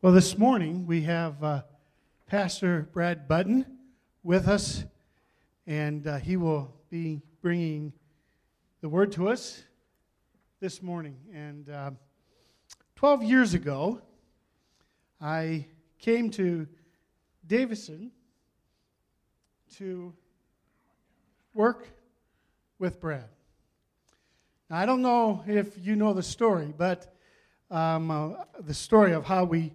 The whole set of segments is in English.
Well, this morning we have uh, Pastor Brad Button with us, and uh, he will be bringing the word to us this morning. And uh, 12 years ago, I came to Davison to work with Brad. Now, I don't know if you know the story, but um, uh, the story of how we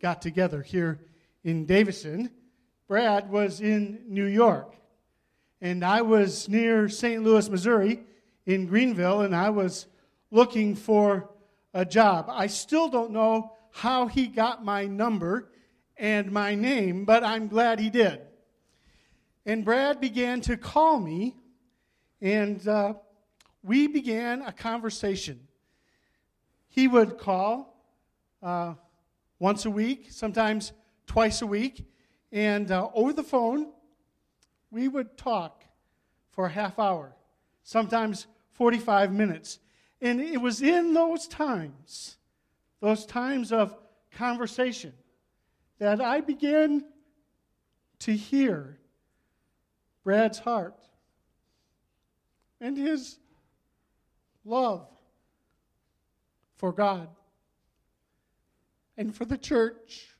got together here in Davison. Brad was in New York, and I was near St. Louis, Missouri, in Greenville, and I was looking for a job. I still don't know how he got my number and my name, but I'm glad he did. And Brad began to call me, and uh, we began a conversation. He would call. Uh, once a week, sometimes twice a week. And uh, over the phone, we would talk for a half hour, sometimes 45 minutes. And it was in those times, those times of conversation, that I began to hear Brad's heart and his love for God and for the church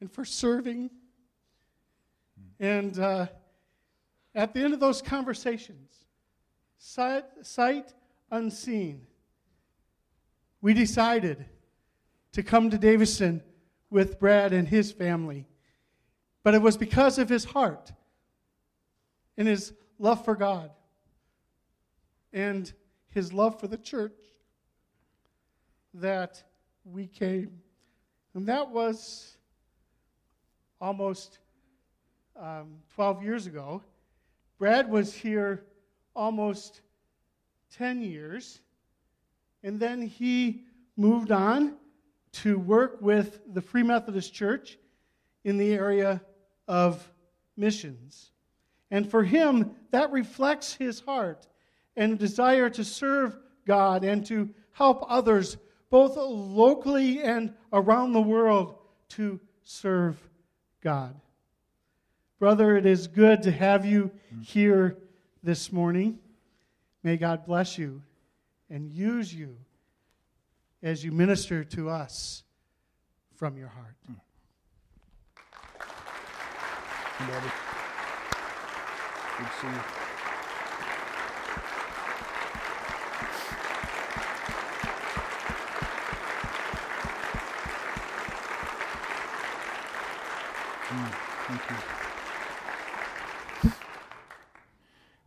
and for serving. And uh, at the end of those conversations, sight, sight unseen, we decided to come to Davison with Brad and his family. But it was because of his heart and his love for God and his love for the church that we came. And that was almost um, 12 years ago. Brad was here almost 10 years. And then he moved on to work with the Free Methodist Church in the area of missions. And for him, that reflects his heart and desire to serve God and to help others both locally and around the world, to serve God. Brother, it is good to have you here this morning. May God bless you and use you as you minister to us from your heart. Good to see you.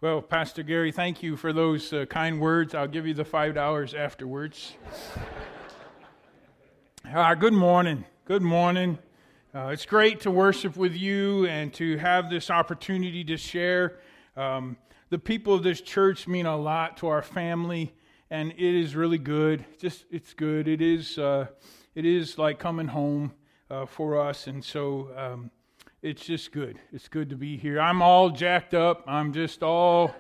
Well, Pastor Gary, thank you for those uh, kind words. I'll give you the $5 afterwards. uh, good morning. Good morning. Uh, it's great to worship with you and to have this opportunity to share. Um, the people of this church mean a lot to our family, and it is really good. Just it's good. It is. Uh, it is like coming home uh, for us, and so. Um, it's just good. It's good to be here. I'm all jacked up. I'm just all,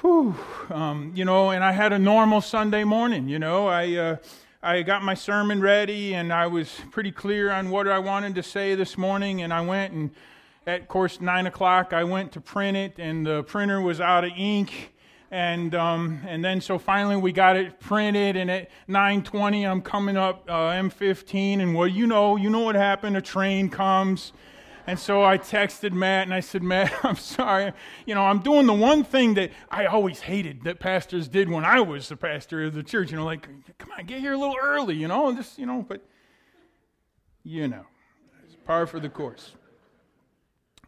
whew, um, you know. And I had a normal Sunday morning. You know, I uh, I got my sermon ready, and I was pretty clear on what I wanted to say this morning. And I went and, at course, nine o'clock, I went to print it, and the printer was out of ink and um, and then so finally we got it printed and at 9:20 I'm coming up uh, M15 and well you know you know what happened a train comes and so I texted Matt and I said, Matt, I'm sorry. You know, I'm doing the one thing that I always hated that pastors did when I was the pastor of the church. You know, like, come on, get here a little early, you know, just, you know, but, you know, it's par for the course.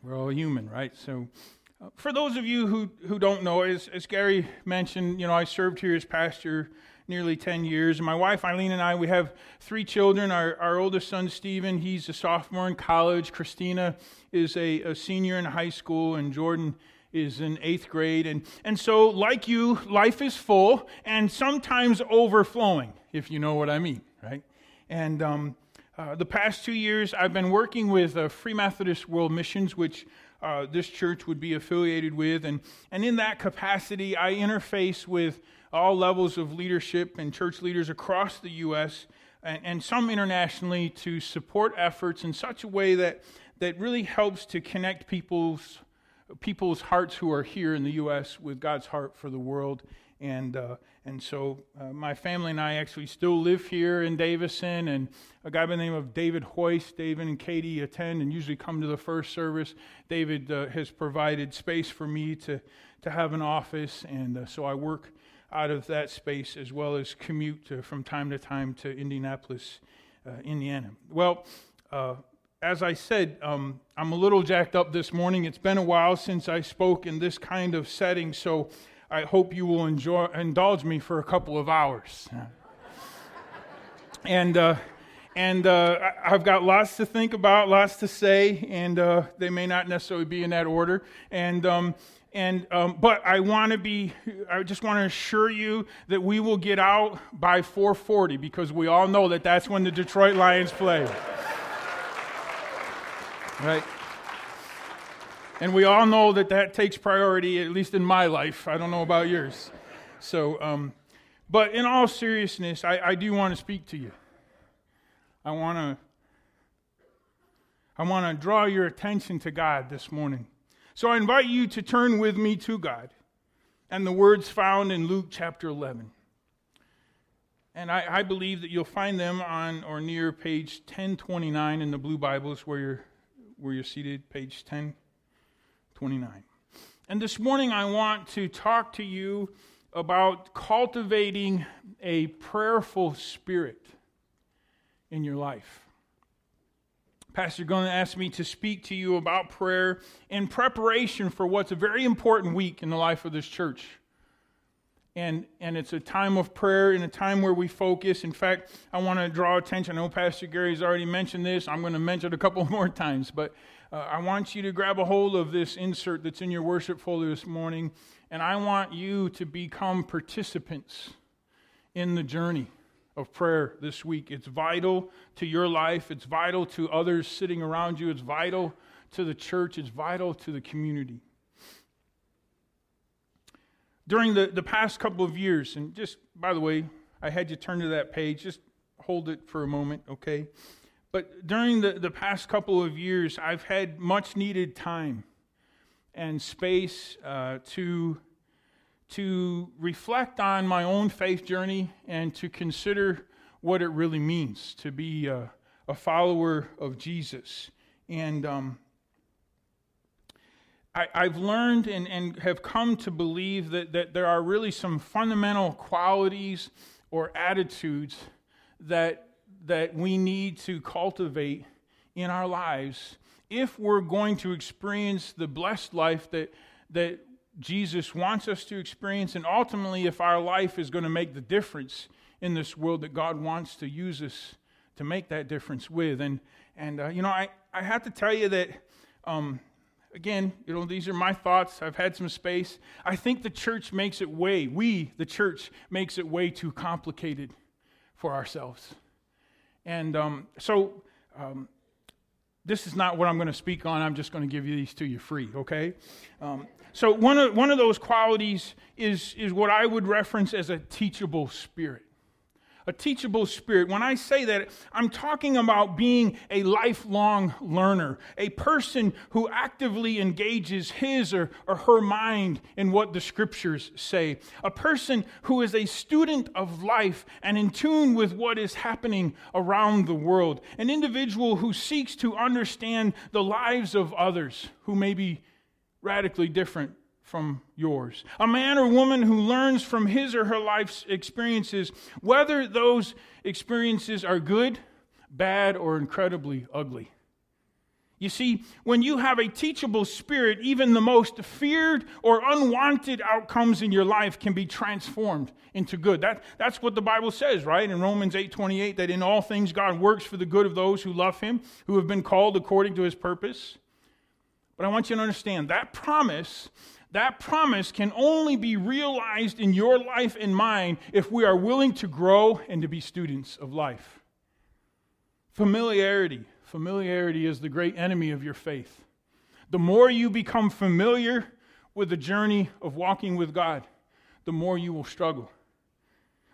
We're all human, right? So, for those of you who, who don't know, as, as Gary mentioned, you know, I served here as pastor nearly 10 years. And my wife Eileen and I, we have three children. Our, our oldest son, Stephen, he's a sophomore in college. Christina is a, a senior in high school. And Jordan is in eighth grade. And, and so, like you, life is full and sometimes overflowing, if you know what I mean, right? And um, uh, the past two years, I've been working with uh, Free Methodist World Missions, which uh, this church would be affiliated with. And, and in that capacity, I interface with all levels of leadership and church leaders across the U.S. and, and some internationally to support efforts in such a way that, that really helps to connect people's, people's hearts who are here in the U.S. with God's heart for the world. And, uh, and so uh, my family and I actually still live here in Davison, and a guy by the name of David Hoist, David and Katie attend and usually come to the first service. David uh, has provided space for me to, to have an office, and uh, so I work out of that space as well as commute to, from time to time to Indianapolis, uh, Indiana. Well, uh, as I said, um, I'm a little jacked up this morning. It's been a while since I spoke in this kind of setting, so I hope you will enjoy, indulge me for a couple of hours. and uh, and uh, I've got lots to think about, lots to say, and uh, they may not necessarily be in that order. And um, and um, but I want to be. I just want to assure you that we will get out by 4:40 because we all know that that's when the Detroit Lions play. right. And we all know that that takes priority, at least in my life. I don't know about yours. So, um, but in all seriousness, I, I do want to speak to you. I want to. I want to draw your attention to God this morning. So I invite you to turn with me to God and the words found in Luke chapter 11. And I, I, believe that you'll find them on or near page 1029 in the blue Bibles where you're, where you're seated, page 1029. And this morning I want to talk to you about cultivating a prayerful spirit in your life. Pastor going asked me to speak to you about prayer in preparation for what's a very important week in the life of this church. And, and it's a time of prayer and a time where we focus. In fact, I want to draw attention. I know Pastor Gary's already mentioned this. I'm going to mention it a couple more times. But uh, I want you to grab a hold of this insert that's in your worship folder this morning. And I want you to become participants in the journey of prayer this week. It's vital to your life, it's vital to others sitting around you, it's vital to the church, it's vital to the community. During the, the past couple of years, and just by the way, I had you turn to that page, just hold it for a moment, okay? But during the, the past couple of years, I've had much needed time and space uh, to to reflect on my own faith journey and to consider what it really means to be a, a follower of Jesus. And um, I, have learned and, and have come to believe that, that there are really some fundamental qualities or attitudes that, that we need to cultivate in our lives if we're going to experience the blessed life that, that Jesus wants us to experience, and ultimately, if our life is going to make the difference in this world that God wants to use us to make that difference with. And, and uh, you know, I, I have to tell you that, um, again, you know, these are my thoughts. I've had some space. I think the church makes it way, we, the church, makes it way too complicated for ourselves. And um, so, um, this is not what I'm going to speak on. I'm just going to give you these to you free, okay? Um, so one of, one of those qualities is, is what I would reference as a teachable spirit. A teachable spirit. When I say that, I'm talking about being a lifelong learner, a person who actively engages his or, or her mind in what the scriptures say, a person who is a student of life and in tune with what is happening around the world, an individual who seeks to understand the lives of others who may be radically different from yours. A man or woman who learns from his or her life's experiences, whether those experiences are good, bad, or incredibly ugly. You see, when you have a teachable spirit, even the most feared or unwanted outcomes in your life can be transformed into good. That, that's what the Bible says, right? In Romans 8 28, that in all things God works for the good of those who love him, who have been called according to his purpose. But I want you to understand that promise, that promise can only be realized in your life and mine if we are willing to grow and to be students of life. Familiarity. Familiarity is the great enemy of your faith. The more you become familiar with the journey of walking with God, the more you will struggle.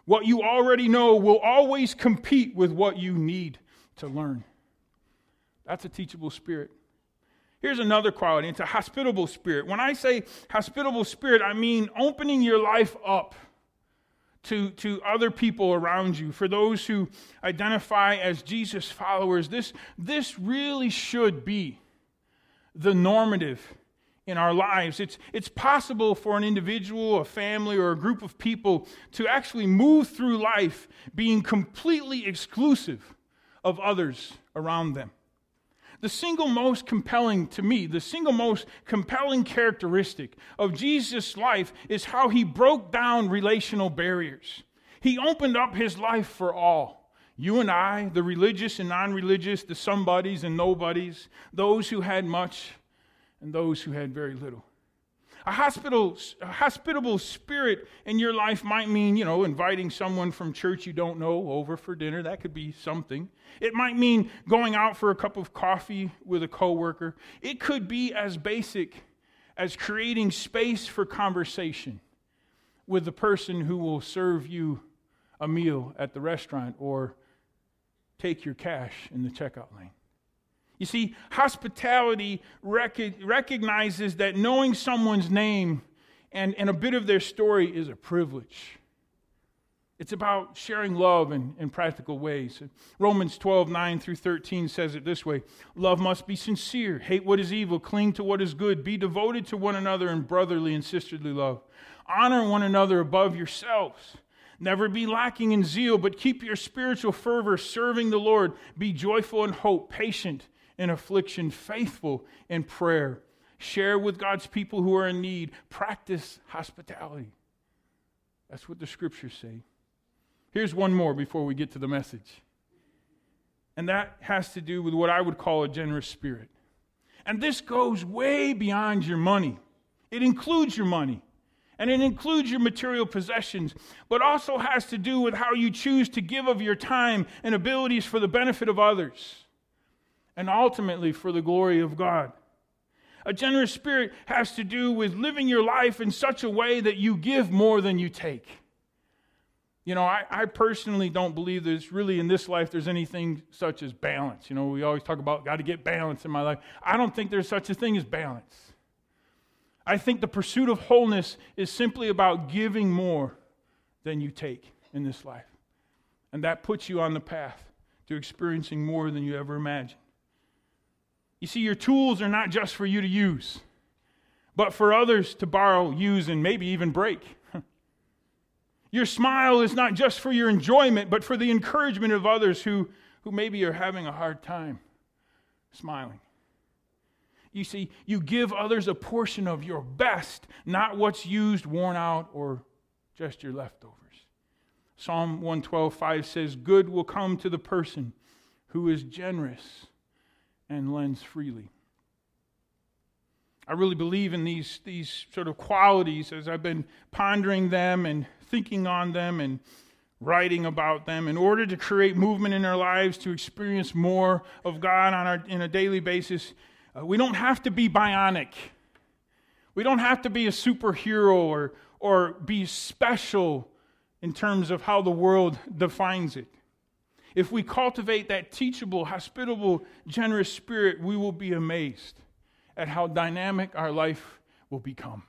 What you already know will always compete with what you need to learn. That's a teachable spirit. Here's another quality it's a hospitable spirit. When I say hospitable spirit, I mean opening your life up to, to other people around you. For those who identify as Jesus followers, this, this really should be the normative in our lives. It's, it's possible for an individual, a family, or a group of people to actually move through life being completely exclusive of others around them. The single most compelling, to me, the single most compelling characteristic of Jesus' life is how he broke down relational barriers. He opened up his life for all. You and I, the religious and non religious, the somebodies and nobodies, those who had much and those who had very little. A, hospitable spirit in your life might mean, you know, inviting someone from church you don't know over for dinner. That could be something. It might mean going out for a cup of coffee with a coworker. It could be as basic as creating space for conversation with the person who will serve you a meal at the restaurant or take your cash in the checkout lane. You see, hospitality rec- recognizes that knowing someone's name and, and a bit of their story is a privilege. It's about sharing love in, in practical ways. Romans 12, 9 through 13 says it this way Love must be sincere, hate what is evil, cling to what is good, be devoted to one another in brotherly and sisterly love. Honor one another above yourselves. Never be lacking in zeal, but keep your spiritual fervor serving the Lord. Be joyful in hope, patient in affliction, faithful in prayer. Share with God's people who are in need. Practice hospitality. That's what the scriptures say. Here's one more before we get to the message. And that has to do with what I would call a generous spirit. And this goes way beyond your money, it includes your money. And it includes your material possessions, but also has to do with how you choose to give of your time and abilities for the benefit of others and ultimately for the glory of God. A generous spirit has to do with living your life in such a way that you give more than you take. You know, I, I personally don't believe there's really in this life there's anything such as balance. You know, we always talk about got to get balance in my life. I don't think there's such a thing as balance. I think the pursuit of wholeness is simply about giving more than you take in this life. And that puts you on the path to experiencing more than you ever imagined. You see, your tools are not just for you to use, but for others to borrow, use, and maybe even break. Your smile is not just for your enjoyment, but for the encouragement of others who, who maybe are having a hard time smiling. You see, you give others a portion of your best, not what's used, worn out, or just your leftovers. Psalm 112:5 says, Good will come to the person who is generous and lends freely. I really believe in these, these sort of qualities as I've been pondering them and thinking on them and writing about them in order to create movement in our lives to experience more of God on our, in a daily basis. Uh, we don't have to be bionic. We don't have to be a superhero or, or be special in terms of how the world defines it. If we cultivate that teachable, hospitable, generous spirit, we will be amazed at how dynamic our life will become.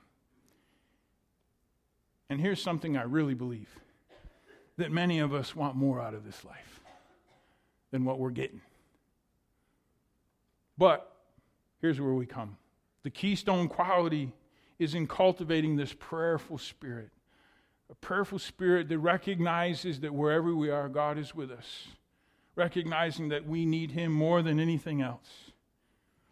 And here's something I really believe that many of us want more out of this life than what we're getting. But here's where we come the keystone quality is in cultivating this prayerful spirit. A prayerful spirit that recognizes that wherever we are, God is with us recognizing that we need him more than anything else.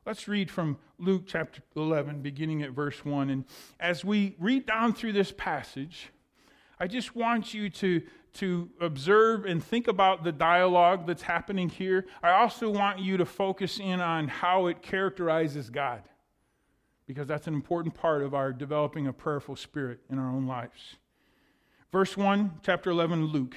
Let's read from Luke chapter 11, beginning at verse 1. And as we read down through this passage, I just want you to, to observe and think about the dialogue that's happening here. I also want you to focus in on how it characterizes God, because that's an important part of our developing a prayerful spirit in our own lives. Verse 1, chapter 11, Luke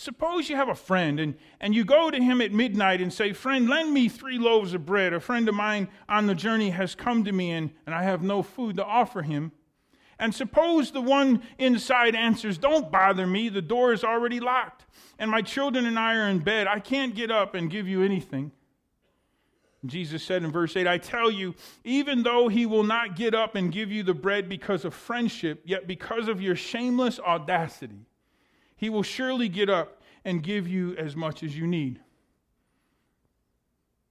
Suppose you have a friend and, and you go to him at midnight and say, Friend, lend me three loaves of bread. A friend of mine on the journey has come to me and, and I have no food to offer him. And suppose the one inside answers, Don't bother me, the door is already locked, and my children and I are in bed. I can't get up and give you anything. Jesus said in verse 8, I tell you, even though he will not get up and give you the bread because of friendship, yet because of your shameless audacity, he will surely get up and give you as much as you need.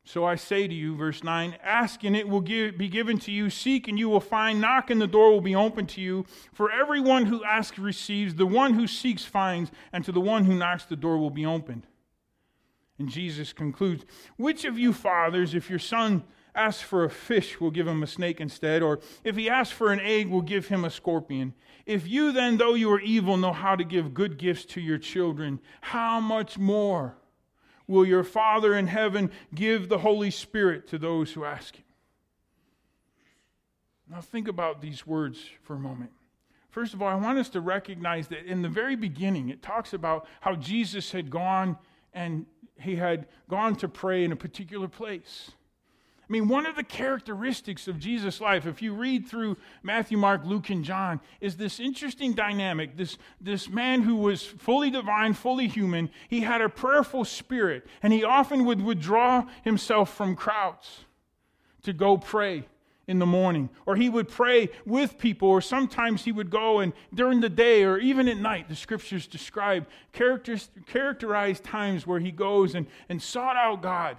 So I say to you, verse 9, ask and it will give, be given to you, seek and you will find, knock and the door will be opened to you. For everyone who asks receives, the one who seeks finds, and to the one who knocks the door will be opened. And Jesus concludes, Which of you fathers, if your son asks for a fish, we'll give him a snake instead? Or if he asks for an egg, we'll give him a scorpion? If you then, though you are evil, know how to give good gifts to your children, how much more? will your Father in heaven give the Holy Spirit to those who ask Him. Now, think about these words for a moment. First of all, I want us to recognize that in the very beginning, it talks about how Jesus had gone and he had gone to pray in a particular place. I mean, one of the characteristics of Jesus' life, if you read through Matthew, Mark, Luke, and John, is this interesting dynamic. This, this man who was fully divine, fully human, he had a prayerful spirit, and he often would withdraw himself from crowds to go pray in the morning. Or he would pray with people, or sometimes he would go and during the day or even at night, the scriptures describe characterized times where he goes and, and sought out God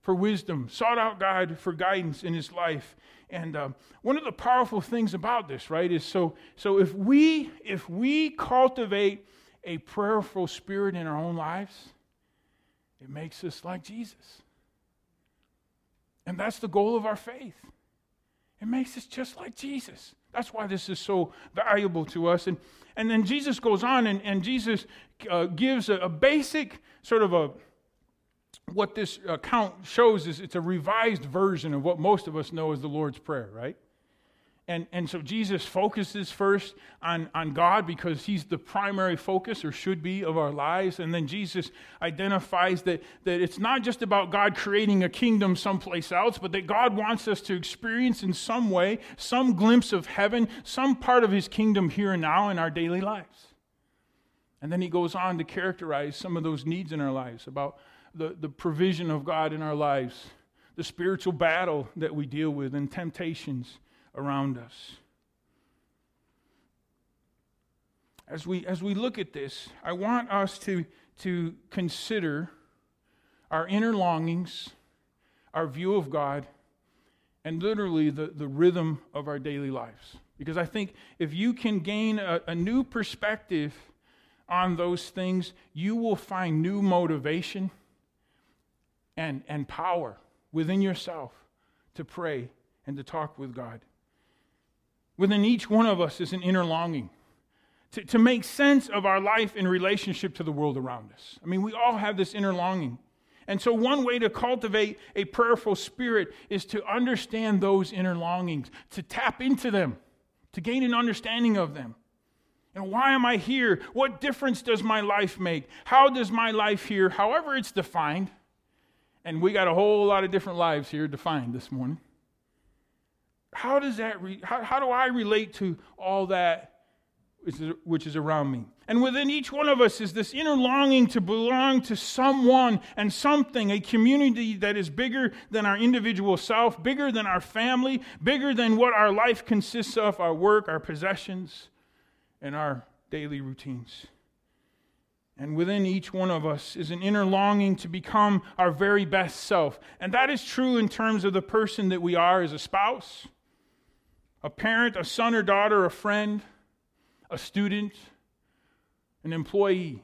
for wisdom, sought out God for guidance in his life. And uh, one of the powerful things about this, right, is so so if we if we cultivate a prayerful spirit in our own lives, it makes us like Jesus. And that's the goal of our faith. It makes us just like Jesus. That's why this is so valuable to us. And, and then Jesus goes on and, and Jesus uh, gives a, a basic sort of a, what this account shows is it's a revised version of what most of us know as the Lord's Prayer, right? And, and so Jesus focuses first on, on God because he's the primary focus or should be of our lives. And then Jesus identifies that, that it's not just about God creating a kingdom someplace else, but that God wants us to experience in some way some glimpse of heaven, some part of his kingdom here and now in our daily lives. And then he goes on to characterize some of those needs in our lives about the, the provision of God in our lives, the spiritual battle that we deal with, and temptations around us. As we, as we look at this, I want us to, to consider our inner longings, our view of God, and literally the, the rhythm of our daily lives. Because I think if you can gain a, a new perspective on those things, you will find new motivation and, and power within yourself to pray and to talk with God. Within each one of us is an inner longing to, to make sense of our life in relationship to the world around us. I mean, we all have this inner longing. And so, one way to cultivate a prayerful spirit is to understand those inner longings, to tap into them, to gain an understanding of them. And why am I here? What difference does my life make? How does my life here, however it's defined, and we got a whole lot of different lives here defined this morning. How does that, re- how, how do I relate to all that which is around me? And within each one of us is this inner longing to belong to someone and something, a community that is bigger than our individual self, bigger than our family, bigger than what our life consists of, our work, our possessions, and our daily routines. And within each one of us is an inner longing to become our very best self. And that is true in terms of the person that we are as a spouse, a parent, a son or daughter, a friend, a student, an employee.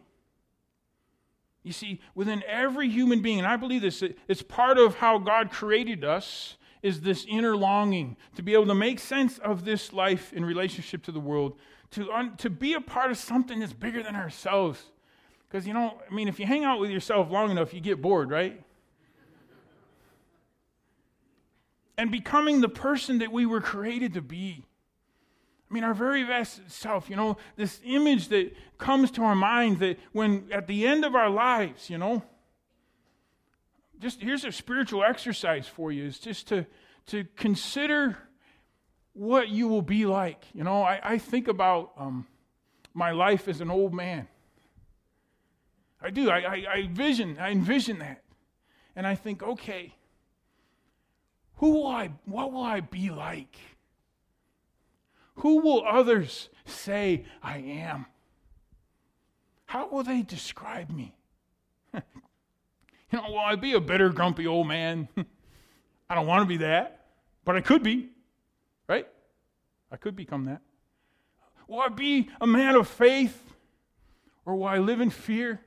You see, within every human being, and I believe this, it's part of how God created us, is this inner longing to be able to make sense of this life in relationship to the world, to, un, to be a part of something that's bigger than ourselves Because, you know, I mean, if you hang out with yourself long enough, you get bored, right? and becoming the person that we were created to be. I mean, our very best self, you know, this image that comes to our mind that when at the end of our lives, you know, just here's a spiritual exercise for you is just to, to consider what you will be like. You know, I, I think about um, my life as an old man. I do. I, I, I vision, I envision that. And I think, okay, who will I, what will I be like? Who will others say I am? How will they describe me? you know, will I be a bitter, grumpy old man? I don't want to be that, but I could be, right? I could become that. Will I be a man of faith or will I live in fear?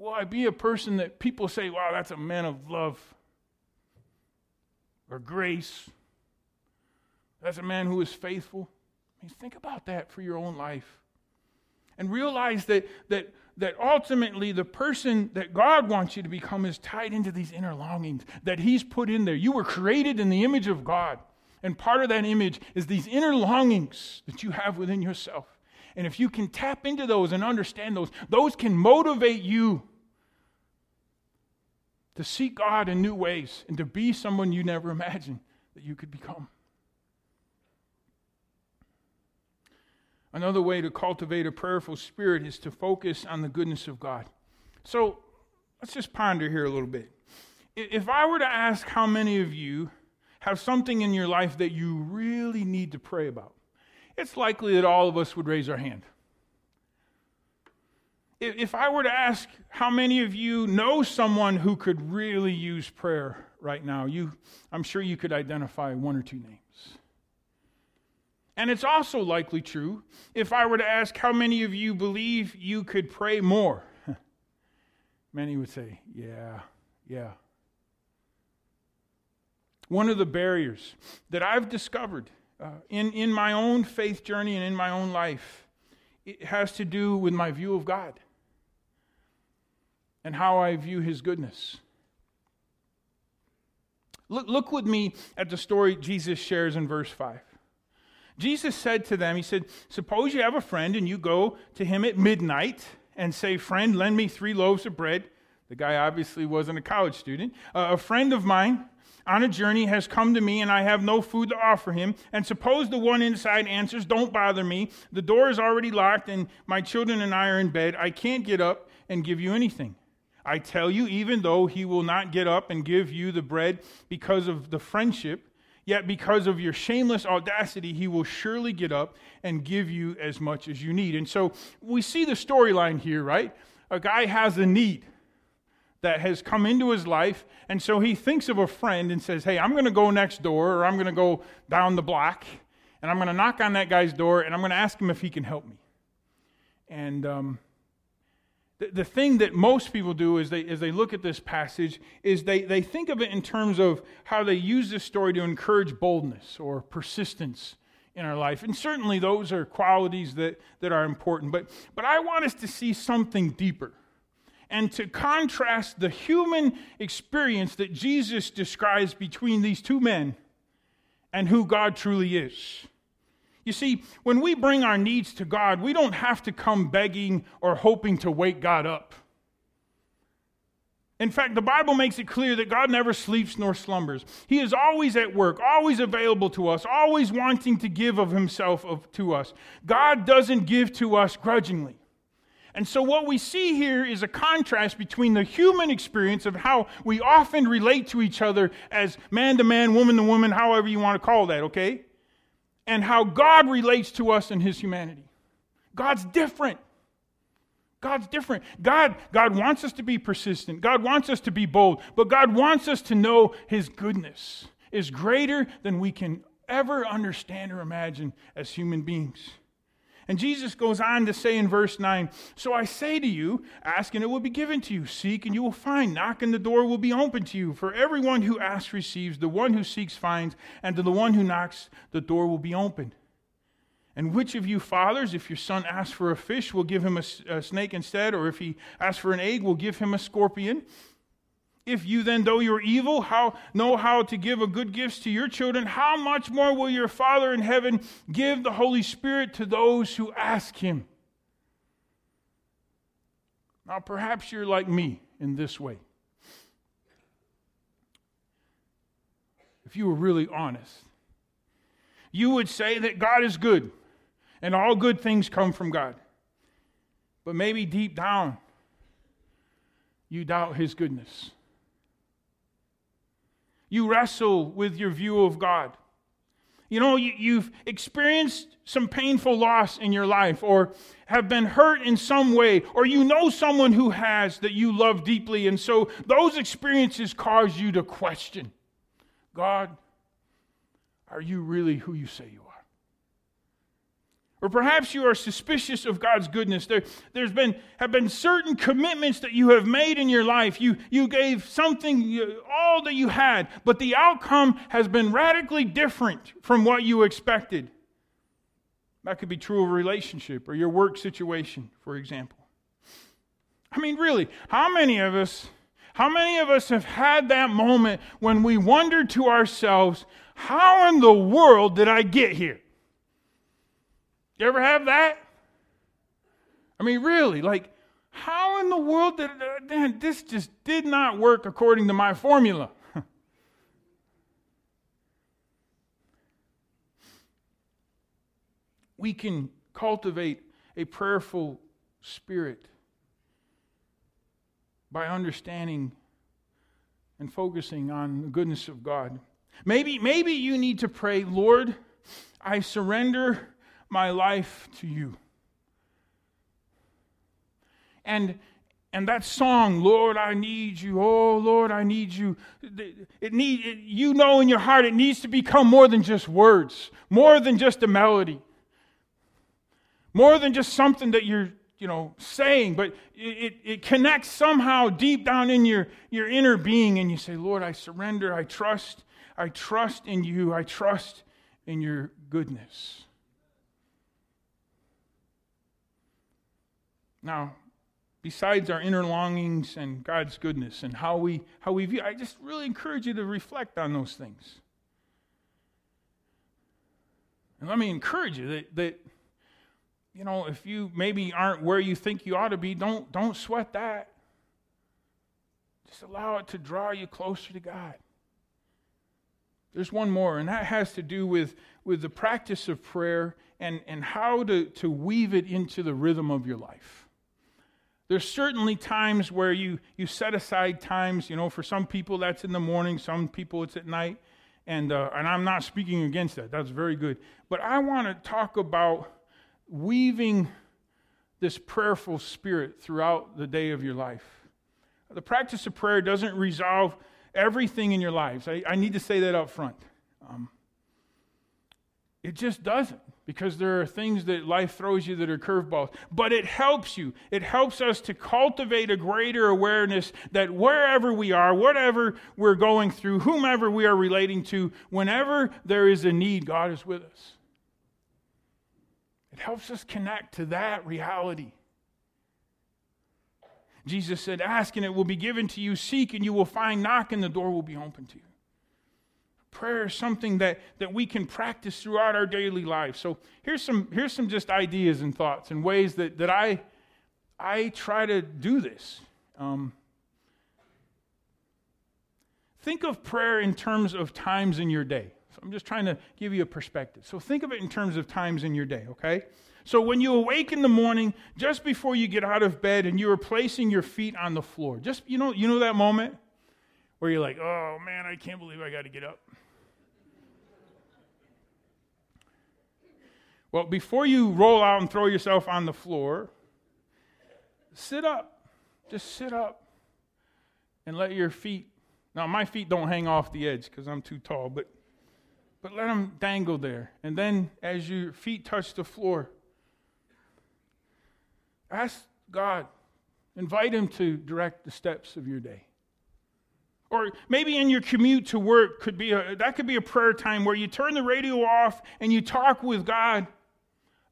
Will I be a person that people say, wow, that's a man of love or grace? That's a man who is faithful. I mean, think about that for your own life. And realize that, that, that ultimately the person that God wants you to become is tied into these inner longings that He's put in there. You were created in the image of God. And part of that image is these inner longings that you have within yourself. And if you can tap into those and understand those, those can motivate you to seek God in new ways and to be someone you never imagined that you could become. Another way to cultivate a prayerful spirit is to focus on the goodness of God. So let's just ponder here a little bit. If I were to ask how many of you have something in your life that you really need to pray about, it's likely that all of us would raise our hand. If I were to ask how many of you know someone who could really use prayer right now, you, I'm sure you could identify one or two names. And it's also likely true if I were to ask how many of you believe you could pray more. Many would say, yeah, yeah. One of the barriers that I've discovered uh, in, in my own faith journey and in my own life it has to do with my view of God and how I view his goodness. Look, look with me at the story Jesus shares in verse 5. Jesus said to them, He said, Suppose you have a friend and you go to him at midnight and say, Friend, lend me three loaves of bread. The guy obviously wasn't a college student. Uh, a friend of mine on a journey has come to me and I have no food to offer him. And suppose the one inside answers, Don't bother me. The door is already locked and my children and I are in bed. I can't get up and give you anything. I tell you, even though he will not get up and give you the bread because of the friendship, Yet, because of your shameless audacity, he will surely get up and give you as much as you need. And so we see the storyline here, right? A guy has a need that has come into his life, and so he thinks of a friend and says, Hey, I'm going to go next door, or I'm going to go down the block, and I'm going to knock on that guy's door, and I'm going to ask him if he can help me. And um, the, the thing that most people do is they, as they look at this passage is they, they think of it in terms of how they use this story to encourage boldness or persistence in our life. And certainly those are qualities that, that are important. But, but I want us to see something deeper and to contrast the human experience that Jesus describes between these two men and who God truly is. You see, when we bring our needs to God, we don't have to come begging or hoping to wake God up. In fact, the Bible makes it clear that God never sleeps nor slumbers. He is always at work, always available to us, always wanting to give of Himself to us. God doesn't give to us grudgingly. And so, what we see here is a contrast between the human experience of how we often relate to each other as man to man, woman to woman, however you want to call that, okay? And how God relates to us in his humanity. God's different. God's different. God, God wants us to be persistent. God wants us to be bold. But God wants us to know his goodness is greater than we can ever understand or imagine as human beings. And Jesus goes on to say in verse 9 So I say to you, ask and it will be given to you, seek and you will find, knock and the door will be open to you. For everyone who asks receives, the one who seeks finds, and to the one who knocks, the door will be opened. And which of you fathers, if your son asks for a fish, will give him a, a, snake instead? Or if he asks for an egg, will give him a scorpion? If you then, though you're evil, how, know how to give a good gifts to your children, how much more will your Father in heaven give the Holy Spirit to those who ask him? Now, perhaps you're like me in this way. If you were really honest, you would say that God is good and all good things come from God. But maybe deep down, you doubt his goodness. You wrestle with your view of God. You know, you, have experienced some painful loss in your life, or have been hurt in some way, or you know someone who has that you love deeply, and so those experiences cause you to question God, are you really who you say you are? Or perhaps you are suspicious of God's goodness. There, there's been, have been certain commitments that you have made in your life. You, you gave something, all that you had, but the outcome has been radically different from what you expected. That could be true of a relationship or your work situation, for example. I mean, really, how many of us, how many of us have had that moment when we wonder to ourselves, how in the world did I get here? You ever have that? I mean, really, like, how in the world did uh, this just did not work according to my formula? we can cultivate a prayerful spirit by understanding and focusing on the goodness of God. Maybe, maybe you need to pray, Lord, I surrender my life to you. And and that song, Lord, I need you. Oh, Lord, I need you. It need it, you know in your heart it needs to become more than just words, more than just a melody, more than just something that you're you know saying, but it, it connects somehow deep down in your, your inner being, and you say, Lord, I surrender, I trust, I trust in you, I trust in your goodness. Now, besides our inner longings and God's goodness and how we how we view, I just really encourage you to reflect on those things. And let me encourage you that, that you know, if you maybe aren't where you think you ought to be, don't don't sweat that. Just allow it to draw you closer to God. There's one more, and that has to do with, with the practice of prayer and, and how to, to weave it into the rhythm of your life. There's certainly times where you, you set aside times, you know, for some people that's in the morning, some people it's at night. And, uh, and I'm not speaking against that. That's very good. But I want to talk about weaving this prayerful spirit throughout the day of your life. The practice of prayer doesn't resolve everything in your lives. I, I need to say that up front. Um, it just doesn't because there are things that life throws you that are curveballs. But it helps you. It helps us to cultivate a greater awareness that wherever we are, whatever we're going through, whomever we are relating to, whenever there is a need, God is with us. It helps us connect to that reality. Jesus said, Ask and it will be given to you, seek and you will find, knock and the door will be open to you. Prayer is something that, that we can practice throughout our daily life. So here's some, here's some just ideas and thoughts and ways that, that I, I try to do this. Um, think of prayer in terms of times in your day. So I'm just trying to give you a perspective. So think of it in terms of times in your day, okay? So when you awake in the morning, just before you get out of bed and you are placing your feet on the floor, just you know, you know that moment where you're like, "Oh man, I can't believe I got to get up." Well, before you roll out and throw yourself on the floor, sit up. Just sit up and let your feet. Now, my feet don't hang off the edge because I'm too tall, but, but let them dangle there. And then as your feet touch the floor, ask God, invite Him to direct the steps of your day. Or maybe in your commute to work could be a, that could be a prayer time where you turn the radio off and you talk with God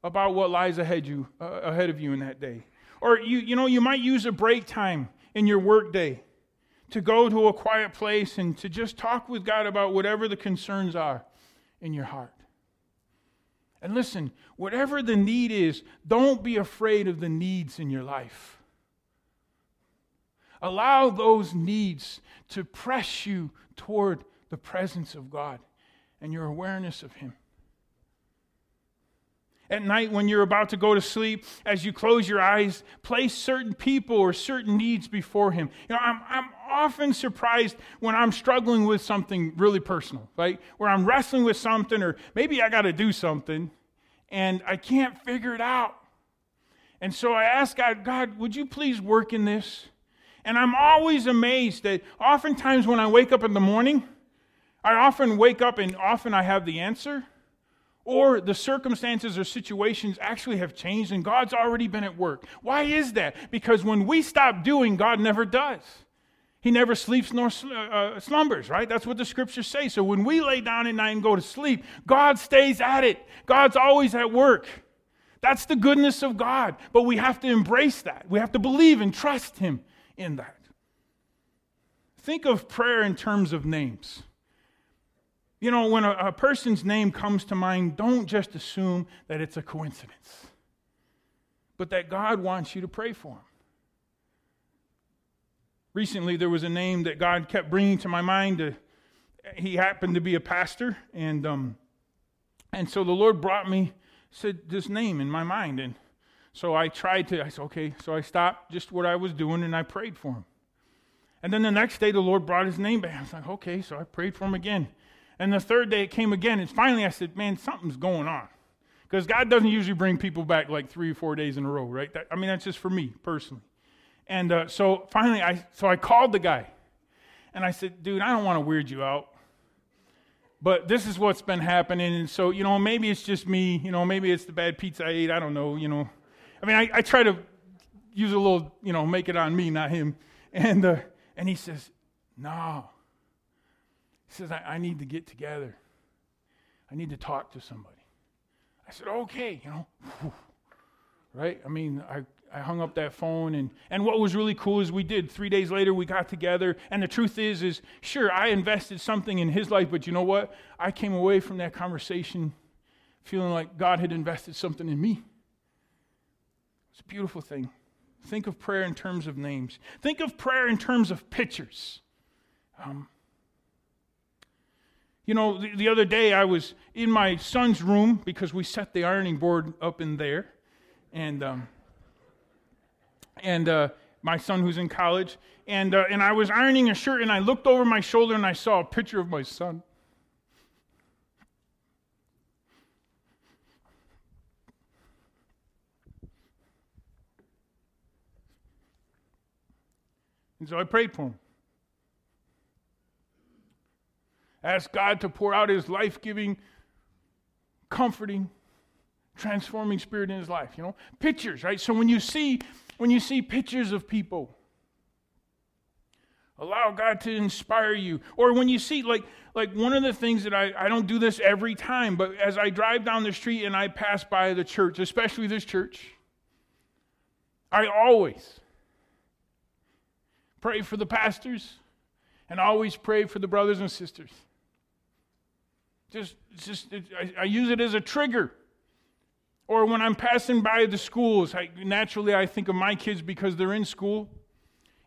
about what lies ahead you uh, ahead of you in that day. Or you you know you might use a break time in your work day to go to a quiet place and to just talk with God about whatever the concerns are in your heart. And listen, whatever the need is, don't be afraid of the needs in your life. Allow those needs to press you toward the presence of God and your awareness of Him. At night, when you're about to go to sleep, as you close your eyes, place certain people or certain needs before Him. You know, I'm, I'm often surprised when I'm struggling with something really personal, right? Where I'm wrestling with something, or maybe I got to do something, and I can't figure it out. And so I ask God, God, would you please work in this? And I'm always amazed that oftentimes when I wake up in the morning, I often wake up and often I have the answer, or the circumstances or situations actually have changed and God's already been at work. Why is that? Because when we stop doing, God never does. He never sleeps nor uh, uh, slumbers, right? That's what the scriptures say. So when we lay down at night and go to sleep, God stays at it. God's always at work. That's the goodness of God. But we have to embrace that. We have to believe and trust Him in that. Think of prayer in terms of names. You know, when a, a, person's name comes to mind, don't just assume that it's a coincidence, but that God wants you to pray for him. Recently, there was a name that God kept bringing to my mind. To, he happened to be a pastor, and um, and so the Lord brought me said this name in my mind, and so I tried to. I said, okay. So I stopped just what I was doing, and I prayed for him. And then the next day, the Lord brought his name back. I was like, okay. So I prayed for him again. And the third day, it came again. And finally, I said, man, something's going on. Because God doesn't usually bring people back like three or four days in a row, right? That, I mean, that's just for me personally. And uh, so finally, I so I called the guy, and I said, "Dude, I don't want to weird you out, but this is what's been happening. And so, you know, maybe it's just me. You know, maybe it's the bad pizza I ate. I don't know. You know, I mean, I, I try to use a little, you know, make it on me, not him. And uh, and he says, "No." He says, I, I need to get together. I need to talk to somebody." I said, "Okay." You know, right? I mean, I I hung up that phone and, and what was really cool is we did. Three days later we got together. And the truth is, is sure, I invested something in his life, but you know what? I came away from that conversation feeling like God had invested something in me. It's a beautiful thing. Think of prayer in terms of names. Think of prayer in terms of pictures. Um, you know, the, the other day I was in my son's room because we set the ironing board up in there. And um, and uh, my son who's in college, and uh, and I was ironing a shirt, and I looked over my shoulder and I saw a picture of my son. And so I prayed for him. Asked God to pour out his life giving, comforting, transforming spirit in his life. You know, pictures, right? So when you see when you see pictures of people. Allow God to inspire you. Or when you see, like, like one of the things that I, I don't do this every time, but as I drive down the street and I pass by the church, especially this church, I always pray for the pastors and always pray for the brothers and sisters. Just, just it, I, I use it as a trigger. Or when I'm passing by the schools, I, naturally I think of my kids because they're in school.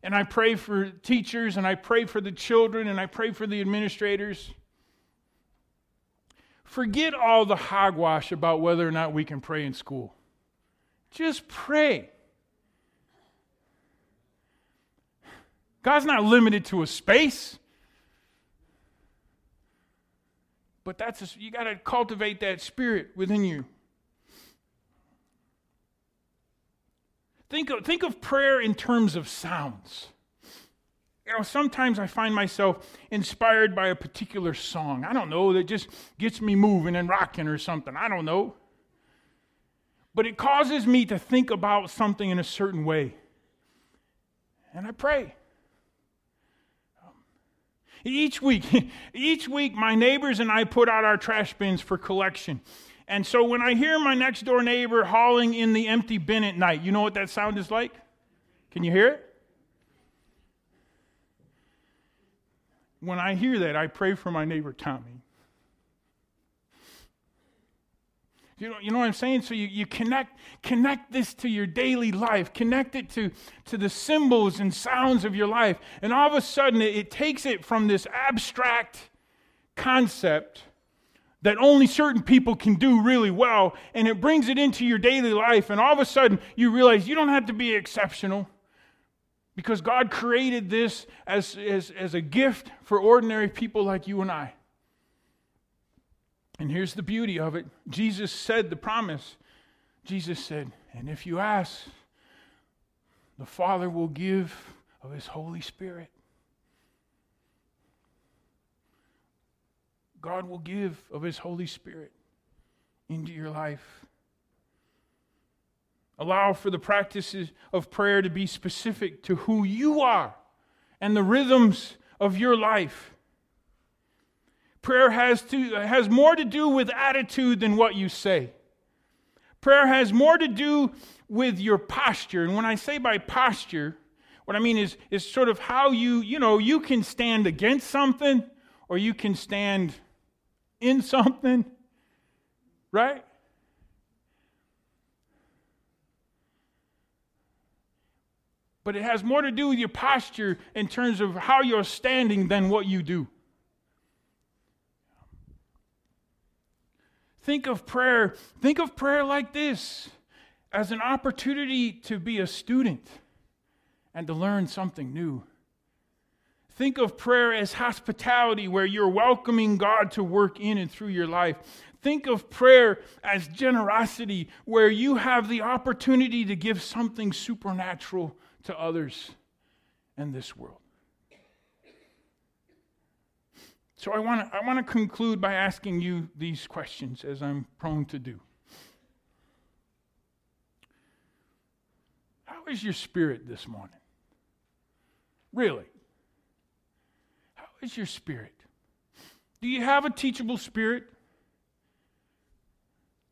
And I pray for teachers and I pray for the children and I pray for the administrators. Forget all the hogwash about whether or not we can pray in school. Just pray. God's not limited to a space. But that's a, you got to cultivate that spirit within you. Think of, think of prayer in terms of sounds. You know, sometimes I find myself inspired by a particular song. I don't know, that just gets me moving and rocking or something. I don't know. But it causes me to think about something in a certain way. And I pray. Each week, each week, my neighbors and I put out our trash bins for collection. And so when I hear my next door neighbor hauling in the empty bin at night, you know what that sound is like? Can you hear it? When I hear that, I pray for my neighbor Tommy. You know, you know what I'm saying? So you, you connect, connect this to your daily life, connect it to, to the symbols and sounds of your life. And all of a sudden, it, it takes it from this abstract concept that only certain people can do really well, and it brings it into your daily life. And all of a sudden, you realize you don't have to be exceptional because God created this as, as, as a gift for ordinary people like you and I. And here's the beauty of it Jesus said the promise. Jesus said, And if you ask, the Father will give of His Holy Spirit. God will give of His Holy Spirit into your life. Allow for the practices of prayer to be specific to who you are and the rhythms of your life. Prayer has, to, has more to do with attitude than what you say. Prayer has more to do with your posture. And when I say by posture, what I mean is, is sort of how you, you know, you can stand against something or you can stand in something, right? But it has more to do with your posture in terms of how you're standing than what you do. Think of prayer, think of prayer like this as an opportunity to be a student and to learn something new. Think of prayer as hospitality, where you're welcoming God to work in and through your life. Think of prayer as generosity, where you have the opportunity to give something supernatural to others in this world. So I want to I want to conclude by asking you these questions as I'm prone to do. How is your spirit this morning? Really? How is your spirit? Do you have a teachable spirit?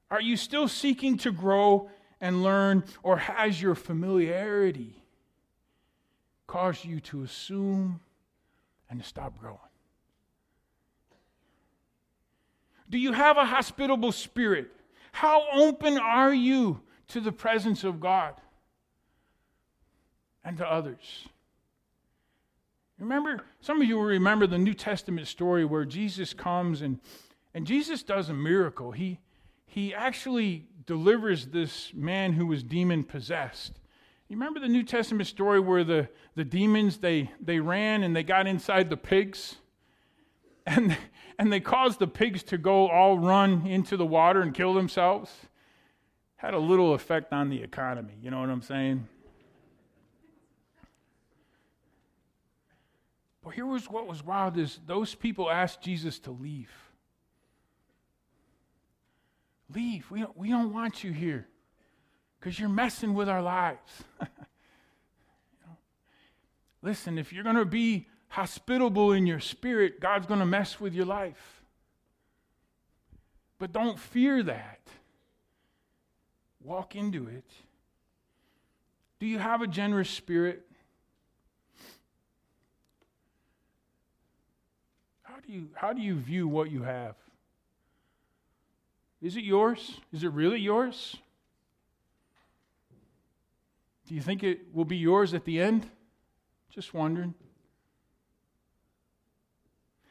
Are you still seeking to grow and learn, or has your familiarity caused you to assume and to stop growing? Do you have a hospitable spirit? How open are you to the presence of God and to others? Remember, some of you will remember the New Testament story where Jesus comes and, and Jesus does a miracle. He, he actually delivers this man who was demon possessed. You remember the New Testament story where the, the demons they, they ran and they got inside the pigs? And and they caused the pigs to go all run into the water and kill themselves. Had a little effect on the economy, you know what I'm saying? But here was what was wild is those people asked Jesus to leave. Leave. We don't, we don't want you here because you're messing with our lives. you know? Listen, if you're going to be hospitable in your spirit, God's going to mess with your life. But don't fear that. Walk into it. Do you have a generous spirit? How do you, how do you view what you have? Is it yours? Is it really yours? Do you think it will be yours at the end? Just wondering.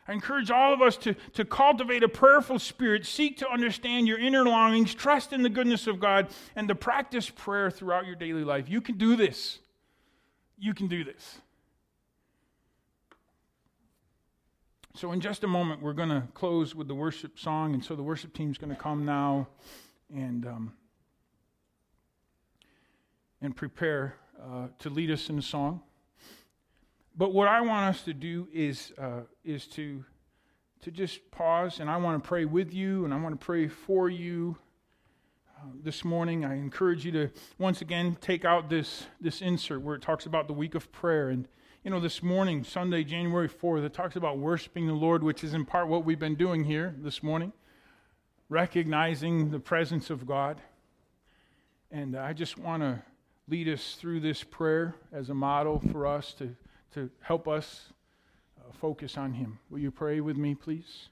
I encourage all of us to, to cultivate a prayerful spirit, seek to understand your inner longings, trust in the goodness of God, and to practice prayer throughout your daily life. You can do this. You can do this. So, in just a moment, we're going to close with the worship song, and so the worship team's going to come now and um, and prepare uh, to lead us in a song. But what I want us to do is, uh, is to, to just pause, and I want to pray with you, and I want to pray for you uh, this morning. I encourage you to once again take out this, this insert where it talks about the week of prayer. And, you know, this morning, Sunday, January 4th, it talks about worshiping the Lord, which is in part what we've been doing here this morning. recognizing the presence of God. And I just want to lead us through this prayer as a model for us to, to help us uh, focus on Him. Will you pray with me, please?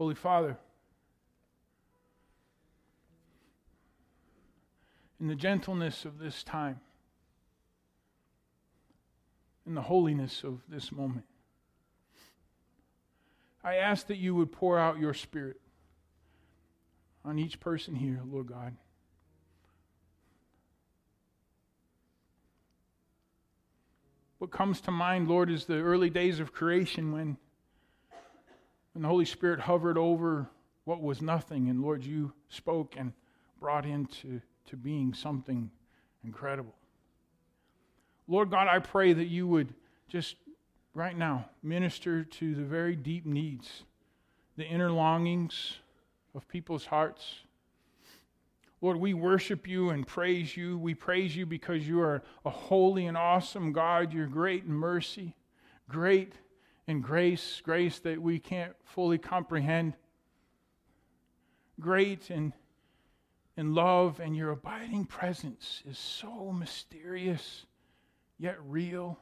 Holy Father, in the gentleness of this time, in the holiness of this moment, I ask that you would pour out your Spirit on each person here, Lord God. What comes to mind, Lord, is the early days of creation when when the Holy Spirit hovered over what was nothing, and Lord, you spoke and brought into to being something incredible. Lord God, I pray that you would just right now minister to the very deep needs, the inner longings of people's hearts. Lord, we worship you and praise you. We praise you because you are a holy and awesome God. You're great in mercy, great in grace, grace that we can't fully comprehend. Great in, in love, and your abiding presence is so mysterious yet real.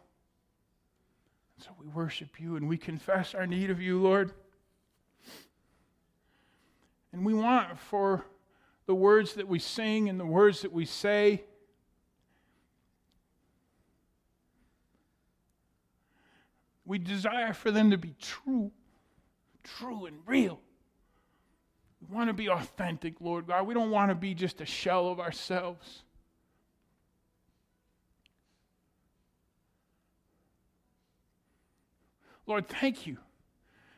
So we worship you and we confess our need of you, Lord. And we want for the words that we sing and the words that we say We desire for them to be true, true and real. We want to be authentic, Lord God. We don't want to be just a shell of ourselves. Lord, thank you.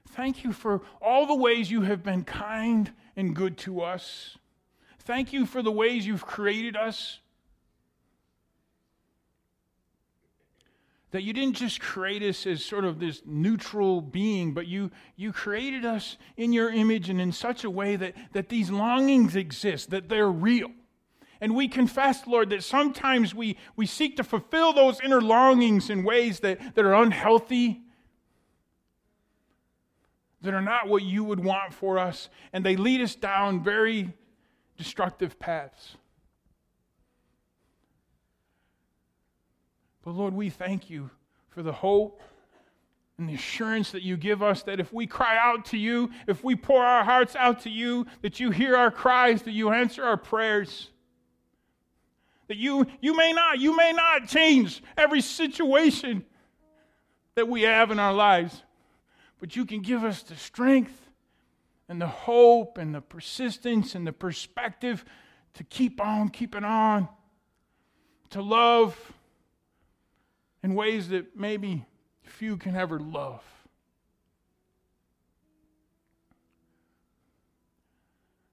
Thank you for all the ways you have been kind and good to us. Thank you for the ways you've created us. that you didn't just create us as sort of this neutral being, but you, you created us in your image and in such a way that, that these longings exist, that they're real. And we confess, Lord, that sometimes we, we seek to fulfill those inner longings in ways that, that are unhealthy, that are not what you would want for us, and they lead us down very destructive paths. But Lord, we thank you for the hope and the assurance that you give us that if we cry out to you, if we pour our hearts out to you, that you hear our cries, that you answer our prayers. That you, you may not, you may not change every situation that we have in our lives, but you can give us the strength and the hope and the persistence and the perspective to keep on keeping on, to love in ways that maybe few can ever love.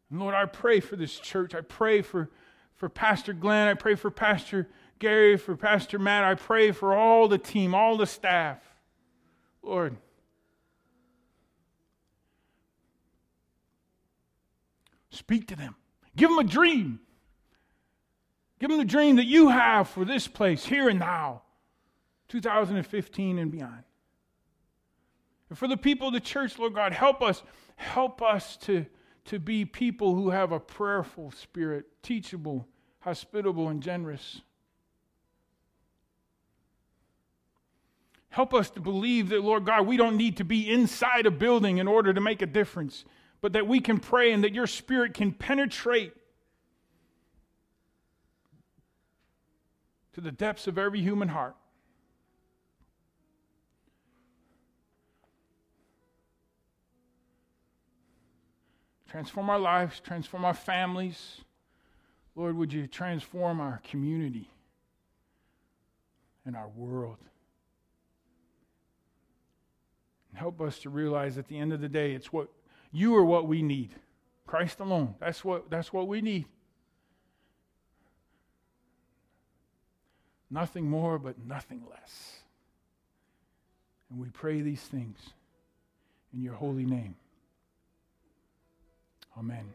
And Lord, I pray for this church. I pray for, for Pastor Glenn. I pray for Pastor Gary, for Pastor Matt. I pray for all the team, all the staff. Lord, speak to them. Give them a dream. Give them the dream that you have for this place here and now. 2015 and beyond. And for the people of the church, Lord God, help us, help us to, to be people who have a prayerful spirit, teachable, hospitable, and generous. Help us to believe that, Lord God, we don't need to be inside a building in order to make a difference, but that we can pray and that your spirit can penetrate to the depths of every human heart. Transform our lives, transform our families. Lord, would you transform our community and our world? And help us to realize at the end of the day, it's what you are what we need. Christ alone. That's what, that's what we need. Nothing more, but nothing less. And we pray these things in your holy name. Amen.